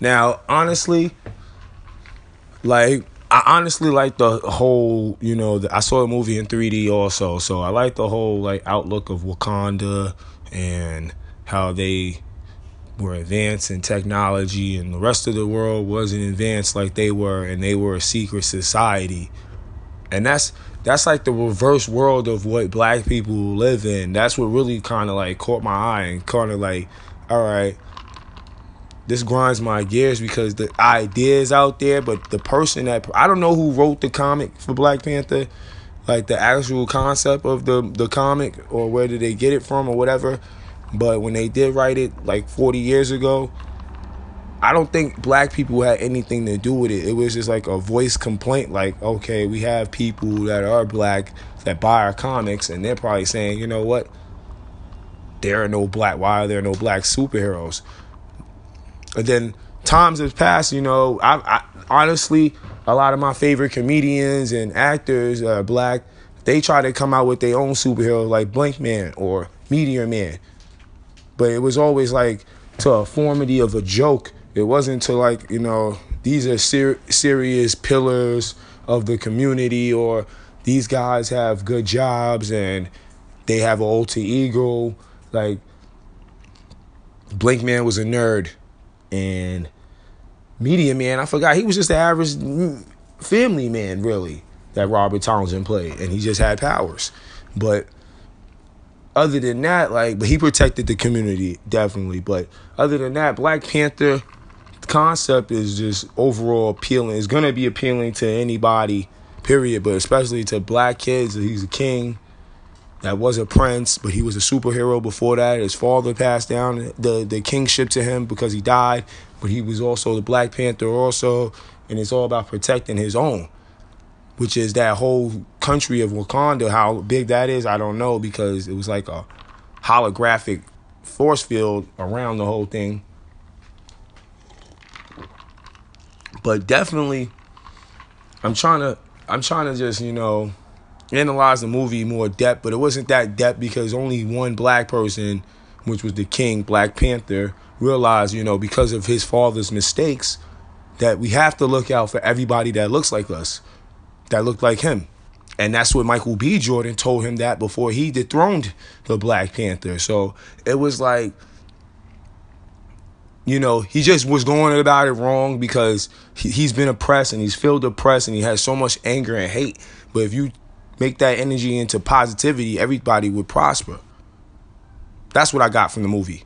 Now, honestly, like I honestly like the whole, you know, the, I saw the movie in 3D also, so I like the whole like outlook of Wakanda and how they were advanced in technology and the rest of the world wasn't advanced like they were and they were a secret society. And that's that's like the reverse world of what black people live in. That's what really kind of like caught my eye and kind of like, all right, this grinds my gears because the ideas out there, but the person that I don't know who wrote the comic for Black Panther, like the actual concept of the the comic or where did they get it from or whatever. But when they did write it like 40 years ago, I don't think black people had anything to do with it. It was just like a voice complaint like, okay, we have people that are black that buy our comics and they're probably saying, you know what? There are no black why are there no black superheroes? And then times have passed, you know, I, I honestly a lot of my favorite comedians and actors are black. They try to come out with their own superhero like Blankman or Meteor Man. But it was always like to a formity of a joke. It wasn't to like, you know, these are ser- serious pillars of the community or these guys have good jobs and they have an alter ego. Like Blankman was a nerd and Meteor Man, I forgot he was just the average family man, really, that Robert Townsend played, and he just had powers. But other than that, like, but he protected the community definitely. But other than that, Black Panther concept is just overall appealing. It's gonna be appealing to anybody, period. But especially to black kids. He's a king that was a prince, but he was a superhero before that. His father passed down the, the kingship to him because he died, but he was also the Black Panther also, and it's all about protecting his own, which is that whole country of Wakanda. How big that is, I don't know because it was like a holographic force field around the whole thing. But definitely, I'm trying to, I'm trying to just, you know, analyze the movie more depth, but it wasn't that depth because only one black person, which was the king, Black Panther, realized, you know, because of his father's mistakes, that we have to look out for everybody that looks like us, that looked like him. And that's what Michael B. Jordan told him that before he dethroned the Black Panther. So it was like, you know, he just was going about it wrong because he, he's been oppressed and he's filled oppressed and he has so much anger and hate. But if you make that energy into positivity, everybody would prosper. That's what I got from the movie.